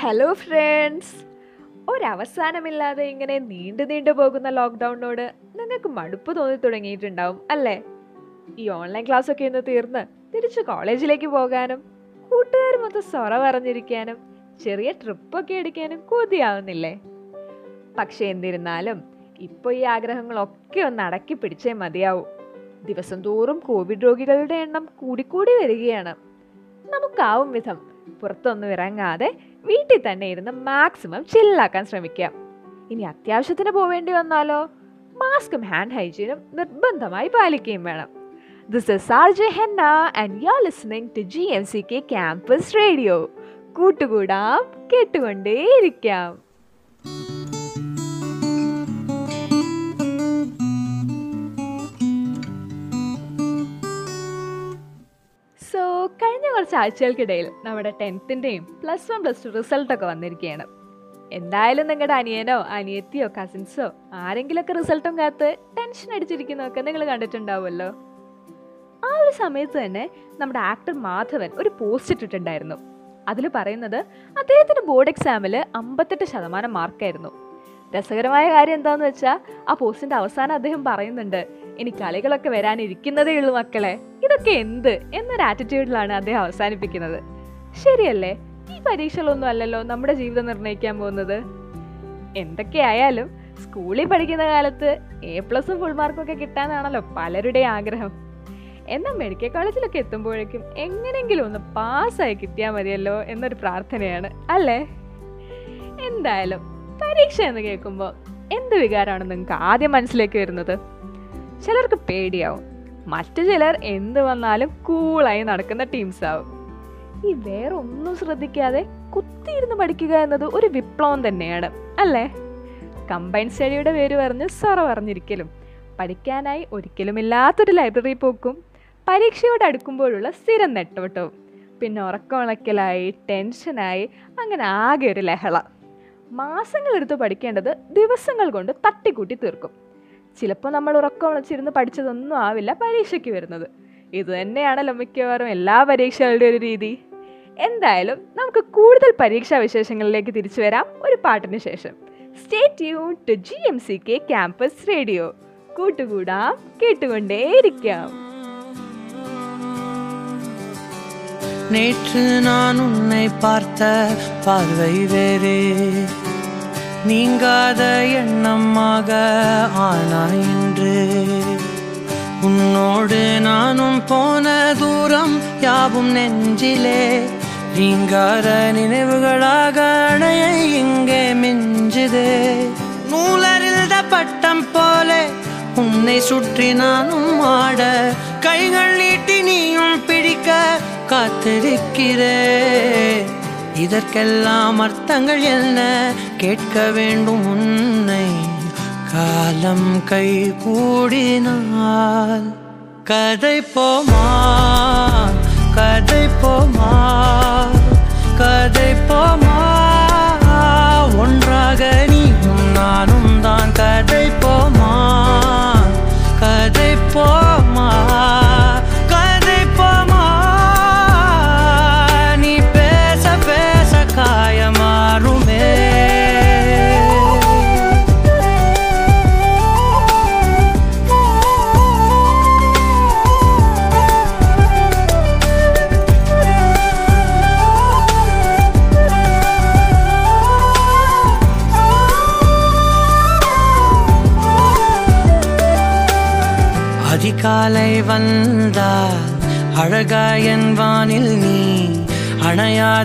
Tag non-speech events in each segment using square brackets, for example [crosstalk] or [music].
Hello friends ഒരവസാനമില്ലാതെ ഇങ്ങനെ നീണ്ടു നീണ്ടു പോകുന്ന ലോക്ക്ഡൗണിനോട് നിങ്ങൾക്ക് മടുപ്പ് തോന്നി തുടങ്ങിയിട്ടുണ്ടാവും അല്ലേ? ഈ ഓൺലൈൻ ക്ലാസ് ഒക്കെ ഒന്ന് തീർന്ന് തിരിച്ച് കോളേജിലേക്ക് പോകാനും കൂട്ടുകാരുമൊത്ത് സൊറ പറഞ്ഞിരിക്കാനും ചെറിയ ട്രിപ്പൊക്കെ അടിക്കാനും കൊതിയാവുന്നില്ലേ? പക്ഷേ എന്നിരുന്നാലും ഇപ്പോൾ ഈ ആഗ്രഹങ്ങളൊക്കെ ഒന്ന് അടക്കി പിടിച്ചേ മതിയാവും. ദിവസം തോറും കോവിഡ് രോഗികളുടെ എണ്ണം കൂടിക്കൂടി വരികയാണ്. നമുക്കാവും വിധം പുറത്തൊന്നും ഇറങ്ങാതെ വീട്ടിൽ തന്നെ ഇരുന്ന് മാക്സിമം ചില്ലാക്കാൻ ശ്രമിക്കുക ഇനി അത്യാവശ്യത്തിന് പോവേണ്ടി വന്നാലോ? മാസ്കും ഹാൻഡ് ഹൈജീനും നിർബന്ധമായി പാലിക്കുകയും വേണം. This is R J Henna and you are listening to G M C K campus radio കൂട്ടുകൂടാം കേട്ടുകൊണ്ടേയിരിക്കാം. കുറച്ച് ആഴ്ചകൾക്കിടയിൽ നമ്മുടെ ടെൻത്തിന്റെയും പ്ലസ് വൺ പ്ലസ് ടു റിസൾട്ടൊക്കെ വന്നിരിക്കുകയാണ്. എന്തായാലും നിങ്ങളുടെ അനിയനോ അനിയത്തിയോ കസിൻസോ ആരെങ്കിലുമൊക്കെ റിസൾട്ടും കാത്ത് ടെൻഷൻ അടിച്ചിരിക്കുന്നതൊക്കെ നിങ്ങൾ കണ്ടിട്ടുണ്ടാവുമല്ലോ. ആ ഒരു സമയത്ത് തന്നെ നമ്മുടെ ആക്ടർ മാധവൻ ഒരു പോസ്റ്റ് ഇട്ടിട്ടുണ്ടായിരുന്നു. അതിൽ പറയുന്നത് അദ്ദേഹത്തിന് ബോർഡ് എക്സാമിൽ അമ്പത്തെട്ട് ശതമാനം മാർക്കായിരുന്നു രസകരമായ കാര്യം എന്താന്ന് വെച്ചാൽ ആ പോസ്റ്റിന്റെ അവസാനം അദ്ദേഹം പറയുന്നുണ്ട് ഇനി കളികളൊക്കെ വരാനിരിക്കുന്നതേ ഉള്ളൂ മക്കളെ. ഇതൊക്കെ എന്ത് എന്നൊരു ആറ്റിറ്റ്യൂഡിലാണ് അദ്ദേഹം അവസാനിപ്പിക്കുന്നത്. ശരിയല്ലേ? ഈ പരീക്ഷകളൊന്നും അല്ലല്ലോ നമ്മുടെ ജീവിതം നിർണയിക്കാൻ പോകുന്നത്. എന്തൊക്കെയായാലും സ്കൂളിൽ പഠിക്കുന്ന കാലത്ത് എ പ്ലസും ഫുൾ മാർക്കും ഒക്കെ കിട്ടാനാണല്ലോ പലരുടെയും ആഗ്രഹം. എന്നാൽ മെഡിക്കൽ കോളേജിലൊക്കെ എത്തുമ്പോഴേക്കും എങ്ങനെയെങ്കിലും ഒന്ന് പാസ്സായി കിട്ടിയാൽ മതിയല്ലോ എന്നൊരു പ്രാർത്ഥനയാണ് അല്ലേ? എന്തായാലും പരീക്ഷ എന്ന് കേൾക്കുമ്പോൾ എന്ത് വികാരമാണ് നിങ്ങൾക്ക് ആദ്യം മനസ്സിലേക്ക് വരുന്നത്? ചിലർക്ക് പേടിയാവും മറ്റു ചിലർ എന്ത് വന്നാലും കൂളായി നടക്കുന്ന ടീംസ് ആവും. ഈ വേറെ ഒന്നും ശ്രദ്ധിക്കാതെ കുത്തിയിരുന്ന് പഠിക്കുക എന്നത് ഒരു വിപ്ലവം തന്നെയാണ് അല്ലേ? കമ്പൈൻ സ്റ്റഡിയുടെ പേര് പറഞ്ഞ് സൊറ പറഞ്ഞിരിക്കലും പഠിക്കാനായി ഒരിക്കലുമില്ലാത്തൊരു ലൈബ്രറി പോക്കും പരീക്ഷയോട് അടുക്കുമ്പോഴുള്ള സ്ഥിരം നെട്ടോട്ടവും പിന്നെ ഉറക്കമുളക്കലായി ടെൻഷനായി അങ്ങനെ ആകെ ഒരു ലഹള. മാസങ്ങളെടുത്ത് പഠിക്കേണ്ടത് ദിവസങ്ങൾ കൊണ്ട് തട്ടിക്കൂട്ടി തീർക്കും. ചിലപ്പോൾ നമ്മൾ ഉറക്കം വിളിച്ചിരുന്ന് പഠിച്ചതൊന്നും ആവില്ല പരീക്ഷയ്ക്ക് വരുന്നത് ഇത് തന്നെയാണല്ലോ മിക്കവാറും എല്ലാ പരീക്ഷകളുടെ ഒരു രീതി എന്തായാലും നമുക്ക് കൂടുതൽ പരീക്ഷാ വിശേഷങ്ങളിലേക്ക് തിരിച്ചു വരാം ഒരു പാട്ടിന് ശേഷം stay tune to G M C K campus radio കൂട്ടുകൂടാം കേട്ടുകൊണ്ടേയിരിക്കാം நேற்று நான் உன்னை பார்த்த பார்வை வேறே நீங்காத எண்ணமாக ஆனாய் இன்று உன்னோடு நானும் போன தூரம் யாவும் நெஞ்சிலே நீங்காத நினைவுகளாக அணைய இங்கே மிஞ்சுதே. நூலறிந்த பட்டம் போலே உன்னை சுற்றி நானும் ஆட கைகள் நீட்டி நீயும் பிடிக்க காத்திருக்கிறே இதற்கெல்லாம் அர்த்தங்கள் என்ன? கேட்க வேண்டும் உன்னை. காலம் கை கூடினால். கதை போமா? கதை போமா? கதை போமா?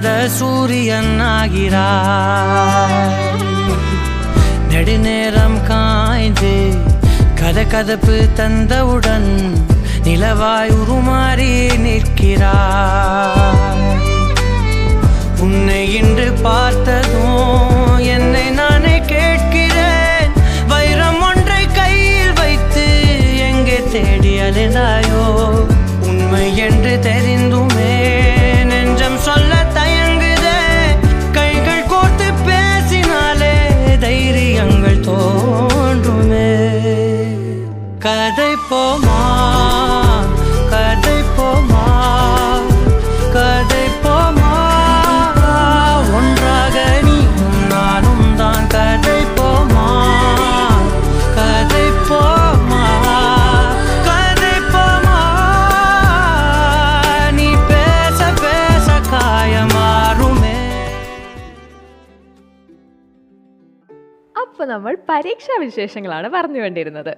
அணையாத சூரியன் ஆகிறாய் நெடுநேரம் காய்ந்து கதகதப்பு தந்தவுடன் நிலவாய் உருமாறி நிற்கிறாய் உன்னை இன்று பார்த்ததும் என்னை நானே கேட்கிறேன். வைரம் ஒன்றை கையில் வைத்து எங்கே தேடி அலைந்தாயோ. உண்மை என்று தெரிந்தும் கதை போமா கதை போமா கதை போமா ஒன்றாக நீயும் நானும் தான் கதை போமா கதை போமா கதை போமா நீ பேச பேச காயமாறுமே അപ്പോൾ നമ്മൾ പരീക്ഷാ വിശേഷങ്ങളാണ് പറഞ്ഞുകൊണ്ടിരുന്നത്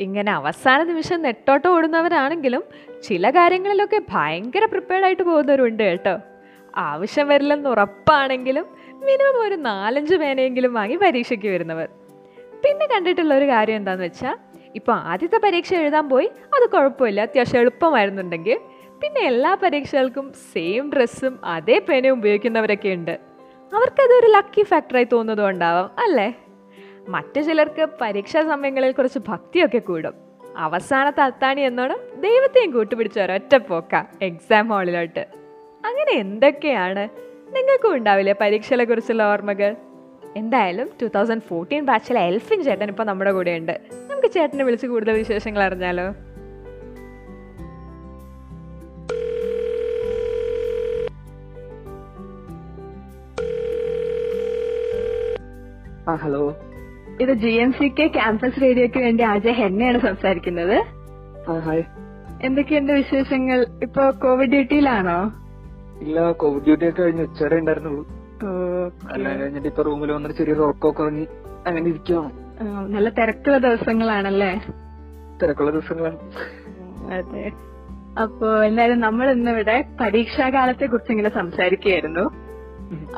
ഇങ്ങനെ അവസാന നിമിഷം നെട്ടോട്ട് ഓടുന്നവരാണെങ്കിലും ചില കാര്യങ്ങളിലൊക്കെ ഭയങ്കര പ്രിപ്പയർഡ് ആയിട്ട് പോകുന്നവരുണ്ട് കേട്ടോ. ആവശ്യം വരില്ലെന്ന് ഉറപ്പാണെങ്കിലും മിനിമം ഒരു നാലഞ്ച് പേനയെങ്കിലും വാങ്ങി പരീക്ഷയ്ക്ക് വരുന്നവർ. പിന്നെ കണ്ടിട്ടുള്ള ഒരു കാര്യം എന്താണെന്ന് വെച്ചാൽ ഇപ്പോൾ ആദ്യത്തെ പരീക്ഷ എഴുതാൻ പോയി അത് കുഴപ്പമില്ല അത്യാവശ്യം എളുപ്പമായിരുന്നുണ്ടെങ്കിൽ. പിന്നെ എല്ലാ പരീക്ഷകൾക്കും സെയിം ഡ്രസ്സും അതേ പേനയും ഉപയോഗിക്കുന്നവരൊക്കെ ഉണ്ട്. അവർക്കതൊരു ലക്കി ഫാക്ടറായി തോന്നുന്നതുകൊണ്ടാവാം അല്ലേ? മറ്റു ചിലർക്ക് പരീക്ഷാ സമയങ്ങളിൽ കുറച്ച് ഭക്തിയൊക്കെ കൂടും. അവസാനത്തെ അത്താണി എന്നോണം ദൈവത്തെയും കൂട്ടുപിടിച്ച ഒരൊറ്റ പോക്ക എക്സാം ഹാളിലോട്ട് അങ്ങനെ എന്തൊക്കെയാണ് നിങ്ങൾക്കും ഉണ്ടാവില്ലേ പരീക്ഷകളെ കുറിച്ചുള്ള ഓർമ്മകൾ? എന്തായാലും ടു തൗസൻഡ് ഫോർട്ടീൻ ബാച്ചിലെ എൽഫിൻ ചേട്ടൻ ഇപ്പോൾ നമ്മുടെ കൂടെയുണ്ട്. നമുക്ക് ചേട്ടനെ വിളിച്ച് കൂടുതൽ വിശേഷങ്ങൾ അറിഞ്ഞാലോ? ആ ഹലോ. ഇത് G M C K campus റേഡിയോക്ക് വേണ്ടി അജയ് ഹെന്നയാണ് സംസാരിക്കുന്നത്. എന്തൊക്കെയുണ്ട് വിശേഷങ്ങൾ? ഇപ്പൊ കോവിഡ് ഡ്യൂട്ടിയിലാണോ ഇല്ല കോവിഡ് ഡ്യൂട്ടി ഒക്കെ കഴിഞ്ഞ് ഉച്ചവരെ ഉണ്ടായിരുന്നുള്ളൂ കഴിഞ്ഞിട്ട് ഇപ്പൊ റൂമിൽ വന്നിട്ട് ചെറിയ റോക്കൊക്കെ ഇറങ്ങി അങ്ങനെ ഇരിക്കുകയാണ് നല്ല തിരക്കുള്ള ദിവസങ്ങളാണല്ലേ? തിരക്കുള്ള ദിവസങ്ങളാണ്. അതെ. അപ്പോ എന്തായാലും നമ്മൾ ഇന്നിവിടെ പരീക്ഷാകാലത്തെ കുറിച്ച് ഇങ്ങനെ സംസാരിക്കുകയായിരുന്നു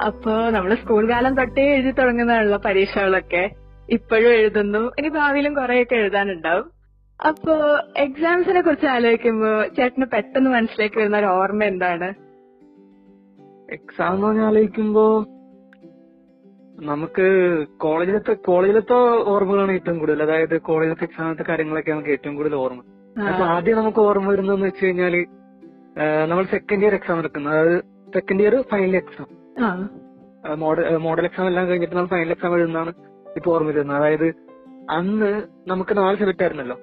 അപ്പോ നമ്മൾ സ്കൂൾ കാലം തൊട്ടേ എഴുതി തുടങ്ങുന്നതാണല്ലോ പരീക്ഷകളൊക്കെ. ഇപ്പോഴും എഴുതുന്നു. ഇനി ഭാവിയിലും കുറെയൊക്കെ എഴുതാനുണ്ടാവും. അപ്പോ എക്സാംസിനെ കുറിച്ച് ആലോചിക്കുമ്പോ ചേട്ടന് പെട്ടെന്ന് മനസ്സിലേക്ക് വരുന്ന ഒരു ഓർമ്മ എന്താണ്? എക്സാം എന്ന് പറഞ്ഞാൽ ആലോചിക്കുമ്പോ നമുക്ക് കോളേജിലത്തെ കോളേജിലത്തെ ഓർമ്മകളാണ് ഏറ്റവും കൂടുതൽ. അതായത് കോളേജിലത്തെ എക്സാമിലത്തെ കാര്യങ്ങളൊക്കെ നമുക്ക് ഏറ്റവും കൂടുതൽ ഓർമ്മ. അപ്പൊ ആദ്യം നമുക്ക് ഓർമ്മ വരുന്നതെന്ന് വെച്ച് കഴിഞ്ഞാൽ നമ്മൾ സെക്കൻഡ് ഇയർ എക്സാം എടുക്കുന്നത് അതായത് second year final exam model model exam എല്ലാം കഴിഞ്ഞിട്ട് നമ്മൾ ഫൈനൽ എക്സാം എഴുതുന്നതാണ്. ഇപ്പൊ ഓർമ്മ വരുന്നത് അതായത് അന്ന് നമുക്ക് നാല് സബ്ജക്ട് ആയിരുന്നല്ലോ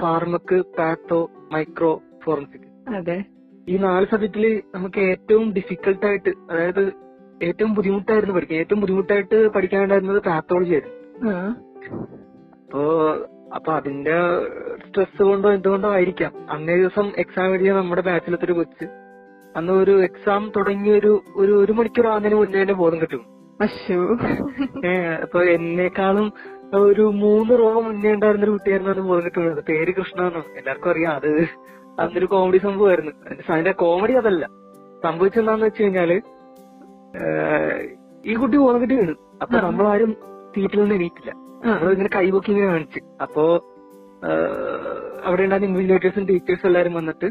ഫാർമക്ക് പാത്തോ മൈക്രോ ഫോറൻസിക്. അതെ. ഈ നാല് സബ്ജക്റ്റിൽ നമുക്ക് ഏറ്റവും ഡിഫിക്കൽട്ട് ആയിട്ട് അതായത് ഏറ്റവും ബുദ്ധിമുട്ടായിരുന്നു പഠിക്കാൻ. ഏറ്റവും ബുദ്ധിമുട്ടായിട്ട് പഠിക്കാനുണ്ടായിരുന്നത് പാത്തോളജി ആയിരുന്നു. അപ്പോ അപ്പൊ അതിന്റെ സ്ട്രെസ് കൊണ്ടോ എന്തുകൊണ്ടോ ആയിരിക്കാം. അന്നേ ദിവസം എക്സാം എഴുതിയ നമ്മുടെ ബാച്ചിലത്തെ ഒരു കൊച്ച്. അന്ന് ഒരു എക്സാം തുടങ്ങിയ ഒരു ഒരു ഒരു മണിക്കൂർ ആകുന്നതിന് മുന്നേ തന്നെ ബോധം കിട്ടും. അശോ [laughs] അപ്പൊ എന്നെക്കാളും ഒരു മൂന്ന് റോ മുന്നേ ഉണ്ടായിരുന്ന ഒരു കുട്ടിയായിരുന്നു അത് കിട്ടുന്നത് പേര് കൃഷ്ണ എന്നാണ് എല്ലാവർക്കും അറിയാം അത് അന്നൊരു കോമഡി സംഭവമായിരുന്നു. അതിന്റെ കോമഡി അതല്ല. സംഭവിച്ചെന്താന്ന് വെച്ച് കഴിഞ്ഞാൽ ഈ കുട്ടി പോന്നിട്ട് വീണു. അപ്പൊ. നമ്മളാരും സീറ്റിൽ നിന്ന് എണീറ്റില്ല. ആ, നമ്മളിങ്ങനെ കൈപൊക്കി ഇങ്ങനെ കാണിച്ച്. അപ്പോ അവിടെ ഉണ്ടായിരുന്ന ഇൻവിജിലേറ്റേഴ്സും ടീച്ചേഴ്സും എല്ലാരും വന്നിട്ട്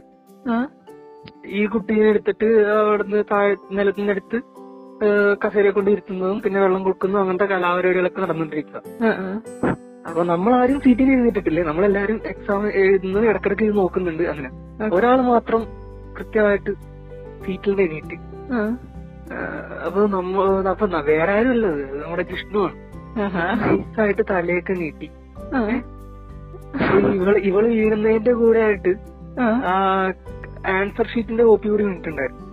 ഈ കുട്ടീനെ എടുത്തിട്ട് അവിടുന്ന് താഴെ നിലത്തിന്റെ അടുത്ത് കസേരയെ കൊണ്ട് ഇരുത്തുന്നതും പിന്നെ വെള്ളം കൊടുക്കുന്നതും അങ്ങനത്തെ കലാപരിപാടികളൊക്കെ നടന്നുകൊണ്ടിരിക്കുക അപ്പൊ നമ്മൾ ആരും നമ്മളാരും സീറ്റിൽ എഴുതിയിട്ടില്ലേ നമ്മളെല്ലാരും എക്സാം എഴുതുന്നത് ഇടക്കിടക്ക് ഇത് നോക്കുന്നുണ്ട് അങ്ങനെ. ഒരാൾ മാത്രം കൃത്യമായിട്ട് സീറ്റിൽ എണീറ്റ്. അപ്പൊ നമ്മ അപ്പൊ വേറെ ആരും അല്ലത് നമ്മുടെ ജിഷ്ണുവാണ് ആയിട്ട് നൈസായിട്ട് തലയൊക്കെ നീട്ടി. ഇവൾ ഇവൾ വീഴുന്നതിന്റെ കൂടെ ആയിട്ട് ആ ആൻസർ ഷീറ്റിന്റെ കോപ്പി കൂടി നിന്നിട്ടുണ്ടായിരുന്നു.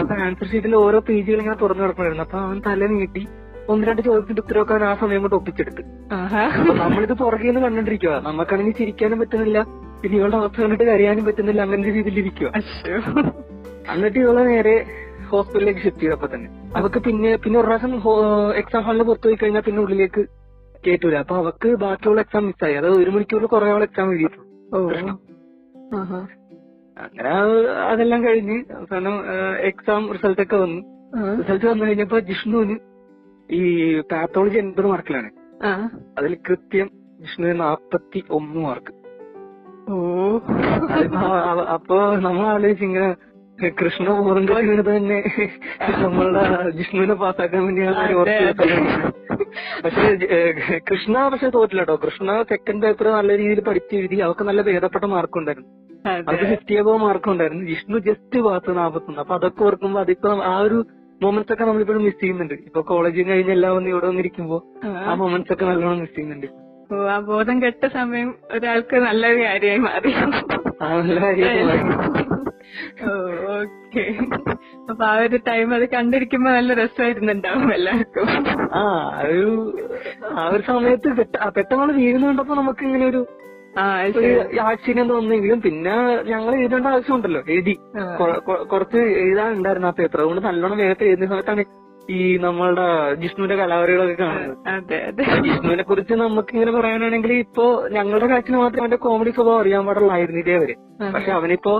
അപ്പൊ ആൻസർ ഷീറ്റിൽ ഓരോ പേജുകൾ ഇങ്ങനെ തുറന്നു കിടക്കണമായിരുന്നു അപ്പൊ അവൻ തല നീട്ടി ഒന്ന് രണ്ട് ചോദ്യത്തിന്റെ ഉത്തരവൊക്കെ അവൻ ആ സമയം കൊണ്ട് ഒപ്പിച്ചെടുത്ത്. അപ്പൊ നമ്മളിത് പുറകെ നിന്ന് കണ്ടോണ്ടിരിക്കുക നമുക്കാണെങ്കിൽ ചിരിക്കാനും പറ്റുന്നില്ല. പിന്നെ ഇവളുടെ അവസ്ഥ കണ്ടിട്ട് കരയാനും പറ്റുന്നില്ല. അങ്ങനെ ഒരു രീതിയിലിരിക്കുക. എന്നിട്ട് ഇവളെ നേരെ ഹോസ്പിറ്റലിലേക്ക് ഷിഫ്റ്റ് ചെയ്തപ്പോ തന്നെ അവക്ക് പിന്നെ പിന്നെ ഒരു പ്രാവശ്യം എക്സാം ഹാളിൽ പുറത്തു പോയി കഴിഞ്ഞാൽ പിന്നെ ഉള്ളിലേക്ക് കേട്ടൂല അപ്പൊ അവക്ക് ബാക്കിയുള്ള എക്സാം മിസ്സായി അത് ഒരു മണിക്കൂറിൽ കുറെ ആൾ എക്സാം എഴുതിയിട്ടുള്ളൂ. അങ്ങനെ അതെല്ലാം കഴിഞ്ഞ് അവസാനം എക്സാം റിസൾട്ട് ഒക്കെ വന്നു. റിസൾട്ട് വന്നു കഴിഞ്ഞപ്പോ ജിഷ്ണുവിന് ഈ പാത്തോളജി എൺപത് മാർക്കിലാണ്. അതിൽ കൃത്യം ജിഷ്ണുവിന് നാപ്പത്തി ഒന്ന് മാർക്ക് ഓ. അപ്പൊ നമ്മൾ ആലോചിച്ച് ഇങ്ങനെ കൃഷ്ണ കളിക്കുന്നത് തന്നെ നമ്മളുടെ ജിഷ്ണുവിനെ പാസ്സാക്കാൻ വേണ്ടിയാണ്. പക്ഷെ കൃഷ്ണ പക്ഷെ തോറ്റില്ല കേട്ടോ കൃഷ്ണ സെക്കൻഡ് പേപ്പർ നല്ല രീതിയിൽ പഠിച്ച് എഴുതി അവർക്ക് നല്ല ഭേദപ്പെട്ട മാർക്ക് ഉണ്ടായിരുന്നു. അതെ. മാർക്ക് ഉണ്ടായിരുന്നു. ജിഷ്ണു ജസ്റ്റ് പാസ് നാപ്പത്തൊന്ന് അപ്പൊ അതൊക്കെ ഓർക്കുമ്പോ അതിപ്പോ ആ ഒരു മൊമെന്റ്സ് ഒക്കെ നമ്മളിപ്പോഴും മിസ് ചെയ്യുന്നുണ്ട്. ഇപ്പൊ കോളേജും കഴിഞ്ഞ് എല്ലാം വന്ന് ഇവിടെ വന്നിരിക്കുമ്പോ ആ. മൊമെന്റ്സ് ഒക്കെ നല്ലോണം മിസ് ചെയ്യുന്നുണ്ട്. ഓ ആ ബോധം കെട്ട സമയം ഒരാൾക്ക് നല്ലൊരു കാര്യമായി മാറി. നല്ല. ഓക്കെ. അപ്പൊ ആ ഒരു ടൈം അത് കണ്ടിരിക്കുമ്പോ നല്ല രസമായിരുന്നുണ്ടാവും എല്ലാവർക്കും. ആ ഒരു ആ ഒരു സമയത്ത് പെട്ടെന്നാണ് തീരുന്നുണ്ടപ്പോ നമുക്ക് ഇങ്ങനെ ഒരു ഒരു. ആശ്ചര്യം തോന്നുന്നെങ്കിലും പിന്നെ ഞങ്ങൾ എഴുതേണ്ട ആവശ്യമുണ്ടല്ലോ എഴുതി. കുറച്ച് എഴുതാനുണ്ടായിരുന്നു ആ പേപ്പർ അതുകൊണ്ട് നല്ലോണം വേഗത്തിൽ എഴുതുന്ന സമയത്താണ് ഈ നമ്മളുടെ ജിഷ്ണുവിന്റെ കലാപരികളൊക്കെ കാണുന്നത്. ജിഷ്ണുവിനെ കുറിച്ച് നമുക്ക് ഇങ്ങനെ പറയാനാണെങ്കിൽ ഇപ്പോ ഞങ്ങളുടെ കാറ്റിന് മാത്രമേ അവന്റെ കോമഡി സ്വഭാവം അറിയാൻ പാടുള്ളായിരുന്നു ഇതേവരെ. പക്ഷെ അവനിപ്പോ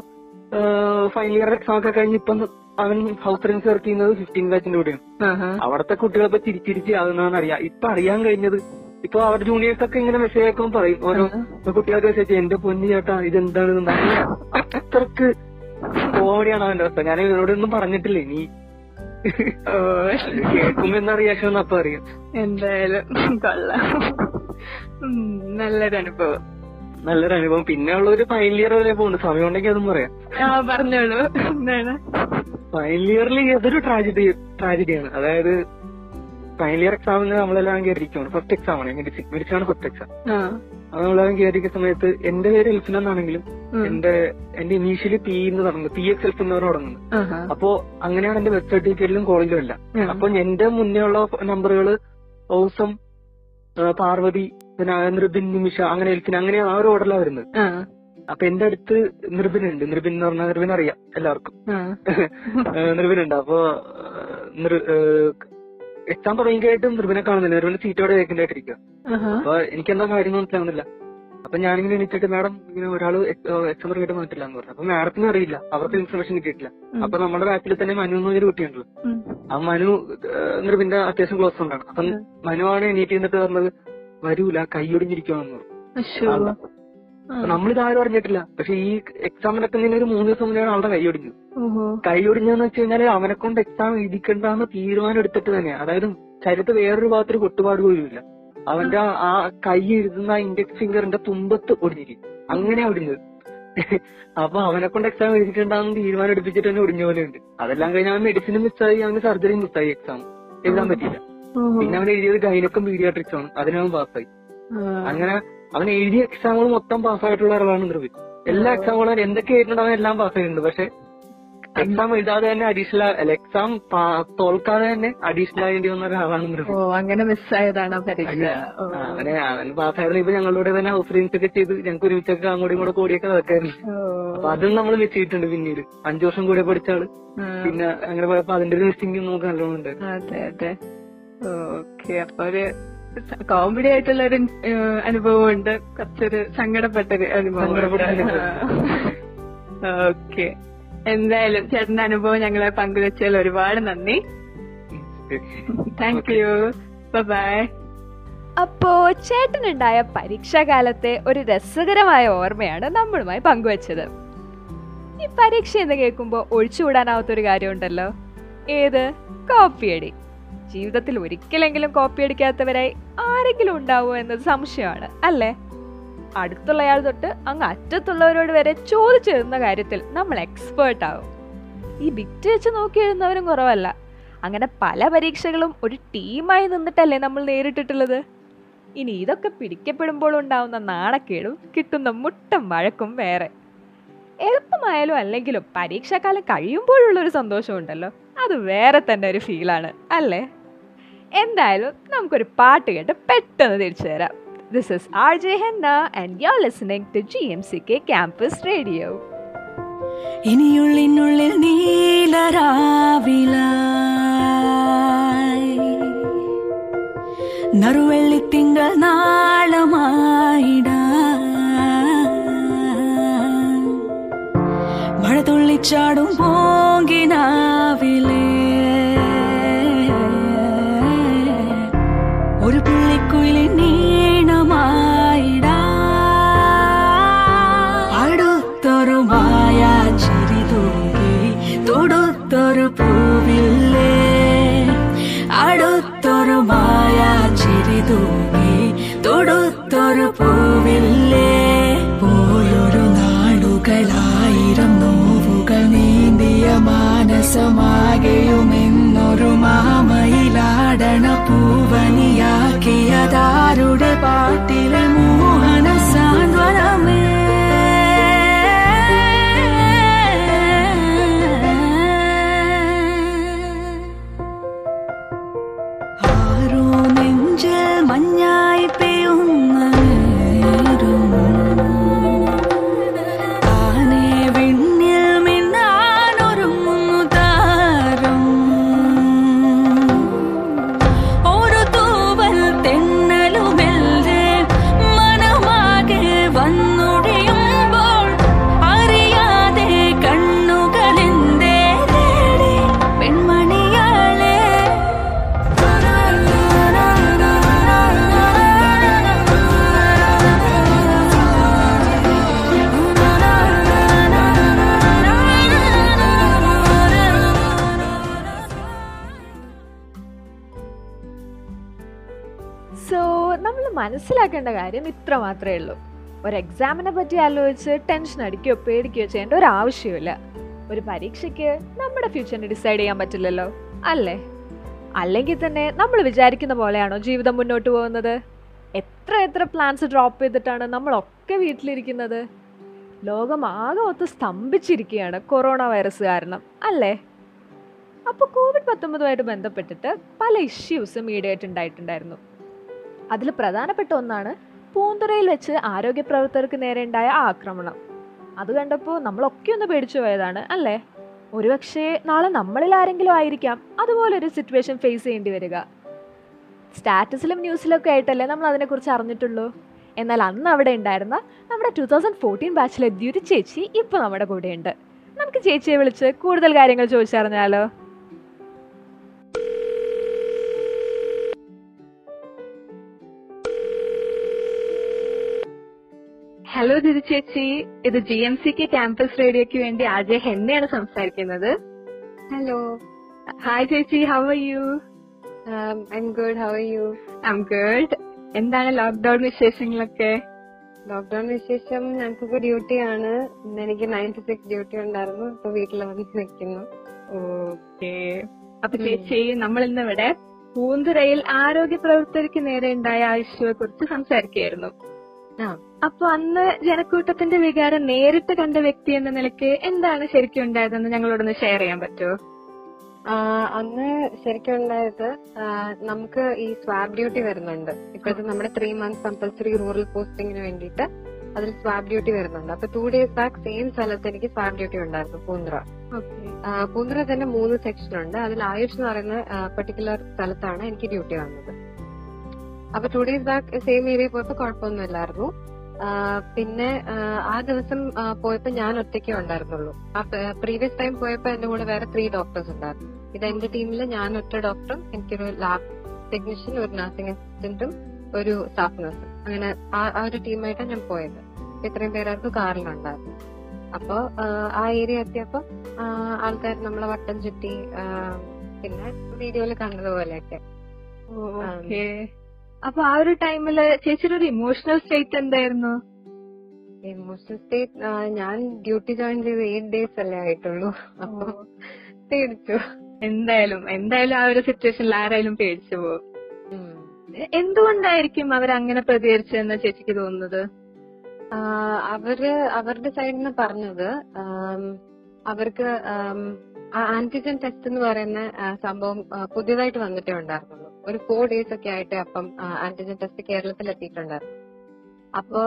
ഫൈനൽ ഇയർ എക്സാം ഒക്കെ കഴിഞ്ഞ് ഇപ്പം അവൻ ഹൗസ് റെൻസ് വർക്ക് ചെയ്യുന്നത് ഫിഫ്റ്റീൻ ബാച്ചിന്റെ കൂടെയാണ്. അവിടുത്തെ കുട്ടികളെ ചിരിച്ചിരിച്ച് ആകുന്നതെന്ന് അറിയാം ഇപ്പൊ അറിയാൻ കഴിഞ്ഞത് ഇപ്പൊ അവരുടെ ജൂനിയേഴ്സ് ഒക്കെ ഇങ്ങനെ മെസ്സേജ് അയക്കുമ്പോൾ പറയും. ഓരോ കുട്ടികൾക്ക് മെസ്സേജ് എന്റെ പൊന്നു ചേട്ടാ ഇതെന്താണ്? അത്രയ്ക്ക് കോമഡിയാണ് അവന്റെ അവസ്ഥ. ഞാൻ ഇവരോടൊന്നും പറഞ്ഞിട്ടില്ല. ഇനി ഓ. കേൾക്കുമ്പോ എന്താ റിയാക്ഷൻ അപ്പൊ അറിയാം എന്തായാലും കൊള്ളാം. നല്ലൊരു അനുഭവം. നല്ലൊരു അനുഭവം. പിന്നെ ഉള്ള ഒരു ഫൈനൽ ഇയർ വരെ പോകുന്നു. സമയം ഉണ്ടെങ്കിൽ അതും പറയാം. പറഞ്ഞോളൂ. ഫൈനൽ ഇയറിൽ ഏതൊരു ട്രാജഡി ട്രാജഡിയാണ് അതായത് ഫൈനൽ ഇയർ എക്സാമിന് നമ്മളെല്ലാം കയറിയിരിക്കുകയാണ് ഫസ്റ്റ് എക്സാം ആണ്. മെഡിസിൻ മെഡിസിൻ ആണ് ഫസ്റ്റ് എക്സാം അത് നമ്മളെല്ലാം കയറിയിരിക്കുന്ന സമയത്ത് എന്റെ പേര് എൽഫിൻ എന്നാണെങ്കിലും. എന്റെ എന്റെ ഇനീഷ്യലി പി എന്ന് തുടങ്ങുന്നത് പി എക്സ് എൽഫ് എന്നവർ തുടങ്ങുന്നത്. അപ്പോ അങ്ങനെയാണ് എന്റെ വെബ് സർട്ടിഫിക്കറ്റിലും കോളേജിലും അല്ല. അപ്പൊ എന്റെ മുന്നേ ഉള്ള നമ്പറുകൾ ഓസം പാർവതി പിന്നെ നൃബിൻ നിമിഷ അങ്ങനെ എൽഫിൻ അങ്ങനെയാണ് ആ ഒരു ഓർഡറിലാണ് വരുന്നത്. അപ്പൊ എന്റെ അടുത്ത് നൃബിൻ ഉണ്ട്. നൃബിൻ എന്ന് പറഞ്ഞാൽ നൃബിൻ അറിയാം എല്ലാവർക്കും [laughs] നിർബിൻ ഉണ്ട്. അപ്പൊ എക്സാം തുടങ്ങിക്കായിട്ടും നിർബിനെ കാണുന്നില്ല. നിർബിന് സീറ്റോടെ ആഹാ. അപ്പൊ എനിക്ക് എന്താ കാര്യം മനസ്സിലാവുന്നില്ല. അപ്പൊ ഞാനിങ്ങനെ എണീറ്റിട്ട് മാഡം ഇങ്ങനെ ഒരാൾ എക്സാം കേട്ട് വന്നിട്ടില്ല എന്ന് പറഞ്ഞു. അപ്പൊ മാഡത്തിന് അറിയില്ല. അവർക്ക് ഇൻഫർമേഷൻ കിട്ടിയിട്ടില്ല. അപ്പൊ നമ്മുടെ ബാക്കിൽ തന്നെ മനു എന്നൊരു കുട്ടിയുണ്ടല്ലോ. ഉം. ആ മനു നിർബിന്റെ അത്യാവശ്യം ക്ലോസ് ഉണ്ടാണ് അപ്പൊ. മനുവാണ് എണീറ്റ് എന്നിട്ട് പറഞ്ഞത് വരൂല കൈയൊടിഞ്ഞിരിക്കുവാണെന്ന് പറഞ്ഞു. നമ്മളിത് ആരും അറിഞ്ഞിട്ടില്ല. പക്ഷെ ഈ എക്സാം നടക്കുന്നതിന് ഒരു മൂന്ന് ദിവസം മുന്നേ ആളുടെ ഒടിഞ്ഞു. ഓഹോ. കൈയൊടിഞ്ഞെന്ന് വെച്ച് കഴിഞ്ഞാൽ അവനെ കൊണ്ട് എക്സാം എഴുതിക്കണ്ടെന്ന് തീരുമാനം എടുത്തിട്ട് തന്നെ. അതായത് ശരീരത്ത് വേറൊരു ഭാഗത്തൊരു കൊട്ടുപാട് പോലും ഇല്ല. അവന്റെ ആ- കൈ എഴുതുന്ന ഇൻഡെക്സ് ഫിംഗറിന്റെ തുമ്പത്ത് ഒടിഞ്ഞിരിക്കും. അങ്ങനെ ഒടിഞ്ഞത്. അപ്പൊ അവനെ കൊണ്ട് എക്സാം എഴുതിയിട്ടുണ്ടാകുന്ന തീരുമാനം എടുപ്പിച്ചിട്ട് തന്നെ ഒടിഞ്ഞ പോലെ ഉണ്ട്. അതെല്ലാം കഴിഞ്ഞ് അവൻ മെഡിസിനും മിസ്സായി അവന് സർജറി മിസ്സായി എക്സാം എഴുതാൻ പറ്റിയില്ല. പിന്നെ അവൻ എഴുതിയത് ഗൈനക്കും പീഡിയാട്രിക്സ് ആണ്. അതിനവൻ പാസ്സായി. അങ്ങനെ അവൻ എഴുതിയ എക്സാമുകൾ മൊത്തം പാസ്സായിട്ടുള്ള ഒരാളാണ് നിർവി എല്ലാ എക്സാമുകളും അവൻ എന്തൊക്കെ ആയിട്ടുണ്ട് അവൻ എല്ലാം പാസ്സായിട്ടുണ്ട് പക്ഷെ എക്സാം എഴുതാതെ തന്നെ അഡീഷണൽ അല്ല എക്സാം തോൽക്കാതെ തന്നെ അഡീഷണൽ ആയിട്ട് വന്ന ഒരാളാണ് ഓ അങ്ങനെ മിസ്സായതാണ് അങ്ങനെ അവൻ പാസ്സായിരുന്നു ഇപ്പൊ ഞങ്ങളുടെ തന്നെ ഹൗസ് റീൻസ് ഒക്കെ ചെയ്ത് ഞങ്ങൾക്ക് ഒരുമിച്ചൊക്കെ അങ്ങോട്ടും കൂടെ കൂടിയൊക്കെ നടക്കായിരുന്നു. അപ്പൊ അതും നമ്മൾ വെച്ചിട്ടുണ്ട് പിന്നീട്. അഞ്ചു വർഷം കൂടെ പഠിച്ച ആൾ. പിന്നെ അങ്ങനെ പോയപ്പോ അതിന്റെ ഒരു മിസ്സിംഗ് നമുക്ക് നല്ലോണം ഉണ്ട് അതെ അതെ. ഓക്കെ അപ്പൊ ഒരു കോമഡി ആയിട്ടുള്ള ഒരു അനുഭവം. ഉണ്ട് കുറച്ചൊരു സങ്കടപ്പെട്ടൊരു അനുഭവം. ഓക്കെ. എന്തായാലും ചേട്ടന്റെ അനുഭവം ഞങ്ങളെ പങ്കുവെച്ചതിൽ ഒരുപാട് നന്ദി. താങ്ക് യു ബൈ അപ്പോ ചേട്ടനുണ്ടായ പരീക്ഷാകാലത്തെ ഒരു രസകരമായ ഓർമ്മയാണ് നമ്മളുമായി പങ്കുവച്ചത്. ഈ പരീക്ഷ എന്ന് കേൾക്കുമ്പോൾ ഒഴിച്ചുകൂടാനാവാത്തൊരു കാര്യമുണ്ടല്ലോ. ഏത്? കോപ്പിയടി. ജീവിതത്തിൽ ഒരിക്കലെങ്കിലും കോപ്പി അടിക്കാത്തവരായി ആരെങ്കിലും ഉണ്ടാവുമോ എന്നത് സംശയമാണ് അല്ലേ? അടുത്തുള്ളയാൾ തൊട്ട് അങ്ങ് അറ്റത്തുള്ളവരോട് വരെ ചോദിച്ചെഴുതുന്ന കാര്യത്തിൽ നമ്മൾ എക്സ്പേർട്ട് ആവും. ഈ ബിറ്റ് വെച്ച് നോക്കി എഴുതുന്നവരും കുറവല്ല. അങ്ങനെ പല പരീക്ഷകളും ഒരു ടീമായി നിന്നിട്ടല്ലേ നമ്മൾ നേരിട്ടിട്ടുള്ളത്? ഇനി ഇതൊക്കെ പിടിക്കപ്പെടുമ്പോൾ ഉണ്ടാവുന്ന നാണക്കേടും കിട്ടുന്ന മുട്ടം വഴക്കും വേറെ. എളുപ്പമായാലും അല്ലെങ്കിലും പരീക്ഷാകാലം കഴിയുമ്പോഴുള്ളൊരു സന്തോഷമുണ്ടല്ലോ. അത് വേറെ തന്നെ ഒരു ഫീലാണ് അല്ലേ? എന്തായാലും നമുക്കൊരു പാട്ട് കേട്ട് പെട്ടെന്ന് തിരിച്ചു തരാം. This is R J Henna and you are listening to G M C K campus radio ഇനിയുള്ളിനുള്ളിൽ നീലരാവിലായി. നറുവെള്ളിത്തിങ്കൾ നാളമായിട മഴ തുള്ളിച്ചാടും പോങ്കിനാവിലേ сама. മനസ്സിലാക്കേണ്ട കാര്യം ഇത്ര മാത്രമേ ഉള്ളൂ. ഒരു എക്സാമിനെ പറ്റി ആലോചിച്ച് ടെൻഷൻ അടിക്കുകയോ പേടിക്കുകയോ ചെയ്യേണ്ട ഒരു ആവശ്യമില്ല ഒരു പരീക്ഷയ്ക്ക് നമ്മുടെ ഫ്യൂച്ചറിനെ ഡിസൈഡ് ചെയ്യാൻ പറ്റില്ലല്ലോ അല്ലേ? അല്ലെങ്കിൽ തന്നെ നമ്മൾ വിചാരിക്കുന്ന പോലെയാണോ ജീവിതം മുന്നോട്ട് പോകുന്നത്? എത്ര എത്ര പ്ലാൻസ് ഡ്രോപ്പ് ചെയ്തിട്ടാണ് നമ്മളൊക്കെ വീട്ടിലിരിക്കുന്നത്? ലോകം ആകെ ഒത്ത് സ്തംഭിച്ചിരിക്കുകയാണ് കൊറോണ വൈറസ് കാരണം അല്ലേ? അപ്പോൾ കോവിഡ് പത്തൊമ്പതുമായിട്ട് ബന്ധപ്പെട്ടിട്ട് പല ഇഷ്യൂസും ഈടായിട്ട് ഉണ്ടായിട്ടുണ്ടായിരുന്നു. അതിൽ പ്രധാനപ്പെട്ട ഒന്നാണ് പൂന്തുറയിൽ വെച്ച് ആരോഗ്യ പ്രവർത്തകർക്ക് നേരെയുണ്ടായ ആക്രമണം. അത് കണ്ടപ്പോൾ നമ്മളൊക്കെ ഒന്ന് പേടിച്ചു പോയതാണ് അല്ലേ? ഒരുപക്ഷേ നാളെ നമ്മളിൽ ആരെങ്കിലും ആയിരിക്കാം അതുപോലൊരു സിറ്റുവേഷൻ ഫേസ് ചെയ്യേണ്ടി വരിക. സ്റ്റാറ്റസിലും ന്യൂസിലൊക്കെ ആയിട്ടല്ലേ നമ്മൾ അതിനെക്കുറിച്ച് അറിഞ്ഞിട്ടുള്ളൂ? എന്നാൽ അന്ന് അവിടെ ഉണ്ടായിരുന്ന നമ്മുടെ ടു തൗസൻഡ് ഫോർട്ടീൻ ബാച്ചിലെ ദ്യുതി ചേച്ചി ഇപ്പോൾ നമ്മുടെ കൂടെയുണ്ട്. നമുക്ക് ചേച്ചിയെ വിളിച്ച് കൂടുതൽ കാര്യങ്ങൾ ചോദിച്ചറിഞ്ഞാലോ? ഹലോ ദിതി ചേച്ചി. ഇത് G M C K campus റേഡിയോയ്ക്ക് വേണ്ടി അജയ് ഹെന്നയാണ് സംസാരിക്കുന്നത്. ഹലോ ഹായ് ചേച്ചി. How are you I'm good how are you I'm am good എന്താണ് ലോക്ക്ഡൌൺ വിശേഷങ്ങളൊക്കെ? ലോക്ക്ഡൌൺ വിശേഷം ഞങ്ങൾക്കൊക്കെ ഡ്യൂട്ടി ആണ്. ഇന്ന് എനിക്ക് നയൻ ടു സിക്സ് ഡ്യൂട്ടി ഉണ്ടായിരുന്നു. ഇപ്പൊ വീട്ടിൽ വന്ന് നിൽക്കുന്നു. ഓക്കെ അപ്പൊ ചേച്ചി നമ്മൾ ഇന്ന് ഇവിടെ പൂന്തുറയിൽ ആരോഗ്യ പ്രവർത്തകർക്ക് നേരെ ഉണ്ടായ ആ ഇഷ്യൂയെ കുറിച്ച് സംസാരിക്കുകയായിരുന്നു. അപ്പൊ അന്ന് ജനക്കൂട്ടത്തിന്റെ വികാരം നേരിട്ട് കണ്ട വ്യക്തി എന്ന നിലയ്ക്ക് എന്താണ് ശരിക്കും ഉണ്ടായതെന്ന് ഞങ്ങളോടൊന്ന് ഷെയർ ചെയ്യാൻ പറ്റുമോ അന്ന് ശരിക്കും ഉണ്ടായത് നമുക്ക് ഈ സ്വാബ് ഡ്യൂട്ടി വരുന്നുണ്ട്. ഇപ്പോഴത്തെ നമ്മുടെ ത്രീ മന്ത്സ് കമ്പൽസറി റൂറൽ പോസ്റ്റിങ്ങിന് വേണ്ടിയിട്ട് അതിൽ സ്വാബ് ഡ്യൂട്ടി വരുന്നുണ്ട്. അപ്പൊ ടു ഡേയ്സ് ബാക്ക് സെയിം സ്ഥലത്ത് എനിക്ക് സ്വാബ് ഡ്യൂട്ടി ഉണ്ടായിരുന്നു പൂന്ത്ര. പൂന്ത്ര തന്നെ മൂന്ന് സെക്ഷൻ ഉണ്ട്. അതിൽ ആയുഷ് എന്ന് പറയുന്ന പെർട്ടിക്കുലർ സ്ഥലത്താണ് എനിക്ക് ഡ്യൂട്ടി വന്നത്. അപ്പൊ two days back same area പോയപ്പോ കുഴപ്പമൊന്നുമില്ലായിരുന്നു. പിന്നെ ആ, ദിവസം പോയപ്പോ ഞാൻ ഒറ്റയ്ക്കേ ഉണ്ടായിരുന്നുള്ളൂ. ആ പ്രീവിയസ് ടൈം പോയപ്പോ എന്റെ കൂടെ വേറെ ത്രീ ഡോക്ടേഴ്സ് ഉണ്ടായിരുന്നു. ഇത് എന്റെ ടീമിൽ ഞാൻ ഒറ്റ ഡോക്ടറും എനിക്കൊരു ലാബ് ടെക്നീഷ്യൻ ഒരു നഴ്സിംഗ് അസിസ്റ്റന്റും ഒരു സ്റ്റാഫ് നഴ്സും അങ്ങനെ ആ ഒരു ടീമായിട്ടാണ് ഞാൻ പോയത്. ഇത്രയും പേരായിരുന്നു കാറിലുണ്ടായിരുന്നു അപ്പൊ ആ, ഏരിയ എത്തിയപ്പോ ആൾക്കാർ നമ്മളെ വട്ടം ചുറ്റി പിന്നെ വീഡിയോയിൽ കണ്ടതുപോലെയൊക്കെ. അപ്പൊ ആ ഒരു ടൈമിൽ ചേച്ചിയുടെ ഒരു ഇമോഷണൽ സ്റ്റേറ്റ് എന്തായിരുന്നു? ഇമോഷണൽ സ്റ്റേറ്റ് ഞാൻ ഡ്യൂട്ടി ജോയിൻ ചെയ്ത് എയ്റ്റ് ഡേയ്സ് അല്ലേ ആയിട്ടുള്ളൂ. അപ്പൊ പേടിച്ചു. എന്തായാലും എന്തായാലും ആ ഒരു സിറ്റുവേഷനിൽ ആരായാലും പേടിച്ചു പോകും. എന്തുകൊണ്ടായിരിക്കും അവർ അങ്ങനെ പ്രതികരിച്ചതെന്ന് ചേച്ചിക്ക് തോന്നുന്നത്? അവർ അവരുടെ സൈഡിൽ നിന്ന് പറഞ്ഞത് അവർക്ക് ആന്റിജൻ ടെസ്റ്റ് എന്ന് പറയുന്ന സംഭവം പുതിയതായിട്ട് വന്നിട്ടേ ഉണ്ടായിരുന്നുള്ളൂ ഒരു ഫോർ ഡേയ്സ് ഒക്കെ ആയിട്ട് അപ്പം ആന്റിജൻ ടെസ്റ്റ് കേരളത്തിൽ എത്തിയിട്ടുണ്ടായിരുന്നു അപ്പോ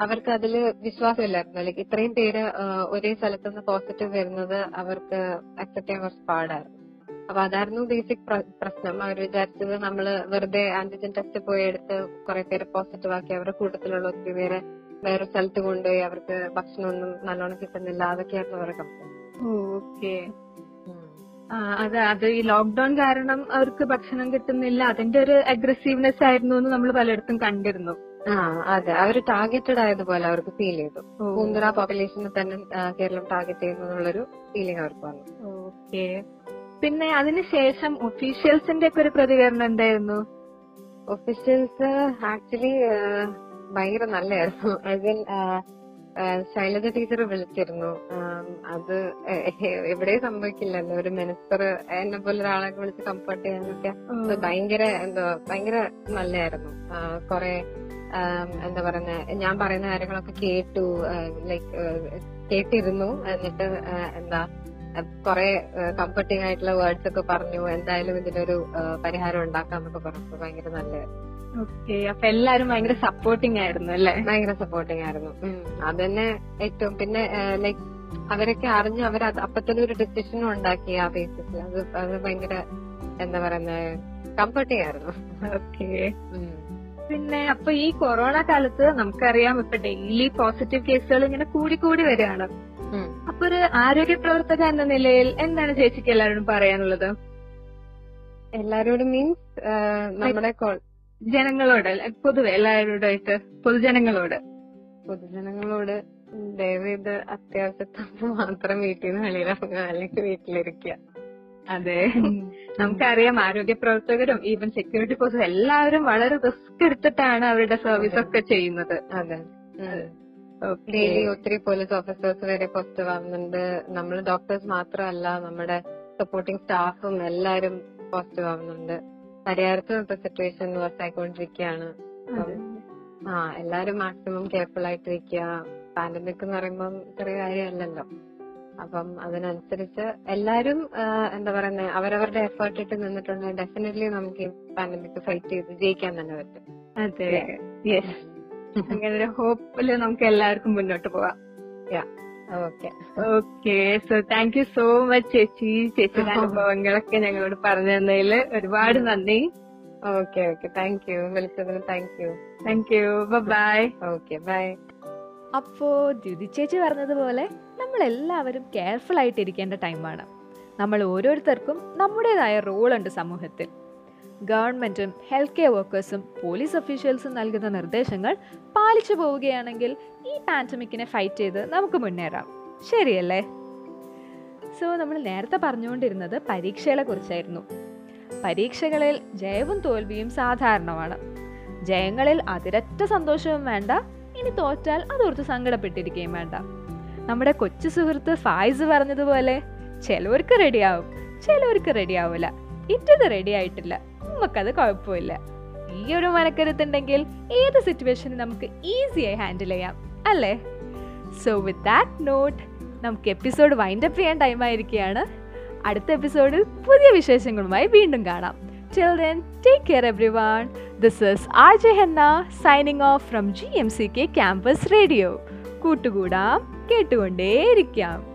അവർക്ക് അതിൽ വിശ്വാസമില്ലായിരുന്നു. ലൈക്ക് ഇത്രയും പേര് ഒരേ സ്ഥലത്ത് നിന്ന് പോസിറ്റീവ് വരുന്നത് അവർക്ക് അക്സെപ്റ്റ് ചെയ്യാൻ കുറച്ച് പാടായിരുന്നു. അപ്പൊ അതായിരുന്നു ബേസിക് പ്രശ്നം. അവർ വിചാരിച്ചത് നമ്മൾ വെറുതെ ആന്റിജൻ ടെസ്റ്റ് പോയി എടുത്ത് കുറെ പേര് പോസിറ്റീവ് ആക്കി അവരുടെ കൂട്ടത്തിലുള്ള ഒത്തിരി പേരെ വേറെ സ്ഥലത്ത് കൊണ്ടുപോയി അവർക്ക് ഭക്ഷണമൊന്നും നല്ലോണം കിട്ടുന്നില്ല. അതൊക്കെയായിരുന്നു അവരുടെ കംപ്ലൈന്റ്. ഓക്കെ. അത് അത് ഈ ലോക്ക്ഡൌൺ കാരണം അവർക്ക് ഭക്ഷണം കിട്ടുന്നില്ല. അതിന്റെ ഒരു അഗ്രസീവ്നെസ് ആയിരുന്നു എന്ന് നമ്മൾ പലയിടത്തും കണ്ടിരുന്നു. ആ അതെ. അവർ ടാർഗറ്റഡ് ആയതുപോലെ അവർക്ക് ഫീൽ ചെയ്തു. പൂന്തുറ പോപ്പുലേഷനെ തന്നെ കേരളം ടാർഗറ്റ് ചെയ്യുന്നു എന്നുള്ളൊരു ഫീലിംഗ് അവർക്ക് വന്നു. ഓക്കെ. പിന്നെ അതിനുശേഷം ഒഫീഷ്യൽസിന്റെ ഒക്കെ ഒരു പ്രതികരണം എന്തായിരുന്നു? ഒഫീഷ്യൽസ് ആക്ച്വലി ഭയങ്കര ഐ അതിൽ ശൈലജ ടീച്ചർ വിളിച്ചിരുന്നു. അത് എവിടെ സംഭവിക്കില്ലല്ലോ. ഒരു മിനിസ്റ്റർ എന്നെ പോലെ ഒരാളെ വിളിച്ച് കംഫർട്ട് ചെയ്യാനൊക്കെ ഭയങ്കര എന്തോ ഭയങ്കര നല്ലായിരുന്നു. കൊറേ എന്താ പറയുന്ന ഞാൻ പറയുന്ന കാര്യങ്ങളൊക്കെ കേട്ടു. ലൈക് കേട്ടിരുന്നു. എന്നിട്ട് എന്താ കുറെ കംഫർട്ടിംഗ് ആയിട്ടുള്ള വേർഡ്സ് ഒക്കെ പറഞ്ഞു. എന്തായാലും ഇതിനൊരു പരിഹാരം ഉണ്ടാക്കാം എന്നൊക്കെ പറഞ്ഞു ഭയങ്കര നല്ല ഓക്കെ അപ്പൊ എല്ലാരും ഭയങ്കര സപ്പോർട്ടിംഗ് ആയിരുന്നു അല്ലെ? ഭയങ്കര സപ്പോർട്ടിംഗ് ആയിരുന്നു. അതന്നെ ഏറ്റവും പിന്നെ ലൈക് അവരൊക്കെ അറിഞ്ഞ് അവർ അപ്പൊ തന്നെ ഒരു ഡിസിഷനും ഉണ്ടാക്കി ആ ബേസിസിൽ അത് അത് ഭയങ്കര എന്താ പറയുന്ന കംഫർട്ടിംഗ് ആയിരുന്നു. ഓക്കെ. പിന്നെ അപ്പൊ ഈ കൊറോണ കാലത്ത് നമുക്കറിയാം ഇപ്പൊ ഡെയിലി പോസിറ്റീവ് കേസുകൾ ഇങ്ങനെ കൂടി കൂടി വരികയാണ്. അപ്പൊ ഒരു ആരോഗ്യ പ്രവർത്തക എന്ന നിലയിൽ എന്താണ് ചേച്ചിക്ക് എല്ലാവരോടും പറയാനുള്ളത്? എല്ലാരോടും മീൻസ് നമ്മുടെ ജനങ്ങളോട് പൊതുവെ എല്ലാവരോടായിട്ട് പൊതുജനങ്ങളോട്. പൊതുജനങ്ങളോട് ദയവേത് ഇത് അത്യാവശ്യത്തിന് മാത്രം വീട്ടിൽ നിന്ന് വെളിയിലിറങ്ങുക അല്ലെങ്കിൽ വീട്ടിലിരിക്കുക. അതെ. നമുക്കറിയാം ആരോഗ്യ പ്രവർത്തകരും ഈവൻ സെക്യൂരിറ്റി ഫോഴ്സും എല്ലാവരും വളരെ റിസ്ക് എടുത്തിട്ടാണ് അവരുടെ സർവീസ് ഒക്കെ ചെയ്യുന്നത്. അതെ. ഡെയിലി ഒത്തിരി പോലീസ് ഓഫീസേഴ്സ് വരെ പുറത്ത് വന്നിട്ടുണ്ട് നമ്മൾ ഡോക്ടേഴ്സ് മാത്രമല്ല നമ്മുടെ സപ്പോർട്ടിംഗ് സ്റ്റാഫും എല്ലാരും പോസിറ്റീവ് ആവുന്നുണ്ട് പരിഹാരത്തും ഇപ്പൊ സിറ്റുവേഷൻ വർഷായിക്കൊണ്ടിരിക്കുകയാണ് ആ എല്ലാരും മാക്സിമം കെയർഫുൾ ആയിട്ടിരിക്കുക പാൻഡമിക് എന്ന് പറയുമ്പോൾ ചെറിയ കാര്യമല്ലല്ലോ അപ്പം അതിനനുസരിച്ച് എല്ലാരും എന്താ പറയുന്നത് അവരവരുടെ എഫേർട്ട് ഇട്ട് നിന്നിട്ടുണ്ടെങ്കിൽ ഡെഫിനറ്റ്ലി നമുക്ക് ഈ പാൻഡമിക് ഫൈറ്റ് ചെയ്ത് ജയിക്കാൻ തന്നെ പറ്റും. അതെ. യെസ് അങ്ങനെ ഒരു ഹോപ്പിൽ നമുക്ക് എല്ലാവർക്കും മുന്നോട്ട് പോവാം. Okay okay so thank you so much ചേച്ചി. ചേച്ചിയുടെ [laughs] അനുഭവങ്ങളൊക്കെ ഞങ്ങളോട് പറഞ്ഞു തന്നതിൽ ഒരുപാട് നന്ദി. ഓക്കെ ഓക്കെ താങ്ക് യു വിളിച്ചതിന് thank you thank you bye okay bye അപ്പോ ദ്യുതി ചേച്ചി പറഞ്ഞതുപോലെ നമ്മൾ എല്ലാവരും കെയർഫുൾ ആയിട്ട് ഇരിക്കേണ്ട ടൈമാണ് നമ്മൾ ഓരോരുത്തർക്കും നമ്മുടേതായ റോൾ ഉണ്ട് സമൂഹത്തിൽ. ഗവൺമെന്റും ഹെൽത്ത് കെയർ വർക്കേഴ്സും പോലീസ് ഒഫീഷ്യൽസും നൽകുന്ന നിർദ്ദേശങ്ങൾ പാലിച്ചു പോവുകയാണെങ്കിൽ ഈ പാൻഡമിക്കിനെ ഫൈറ്റ് ചെയ്ത് നമുക്ക് മുന്നേറാം. ശരിയല്ലേ? സോ നമ്മൾ നേരത്തെ പറഞ്ഞുകൊണ്ടിരുന്നത് പരീക്ഷകളെ കുറിച്ചായിരുന്നു. പരീക്ഷകളിൽ ജയവും തോൽവിയും സാധാരണമാണ്. ജയങ്ങളിൽ അതിരറ്റ സന്തോഷവും വേണ്ട ഇനി തോറ്റാൽ അതോർത്ത് സങ്കടപ്പെട്ടിരിക്കുകയും വേണ്ട. നമ്മുടെ കൊച്ചു സുഹൃത്ത് ഫായിസ് പറഞ്ഞതുപോലെ ചിലവർക്ക് റെഡിയാവും ചിലവർക്ക് റെഡിയാവില്ല ഇറ്റത് റെഡി ആയിട്ടില്ല. നമുക്കത് കുഴപ്പമില്ല. ഈ ഒരു മനക്കരുത്തുണ്ടെങ്കിൽ ഏത് സിറ്റുവേഷനും നമുക്ക് ഈസിയായി ഹാൻഡിൽ ചെയ്യാം അല്ലേ? സോ വിത്ത് ദാറ്റ് നോട്ട് നമുക്ക് എപ്പിസോഡ് വൈൻഡപ്പ് ചെയ്യാൻ ടൈം ആയിരിക്കുകയാണ്. അടുത്ത എപ്പിസോഡിൽ പുതിയ വിശേഷങ്ങളുമായി വീണ്ടും കാണാം. Till then take care everyone this is R J Henna signing off from G M C K campus radio കൂട്ടുകൂടാം കേട്ടുകൊണ്ടേയിരിക്കാം.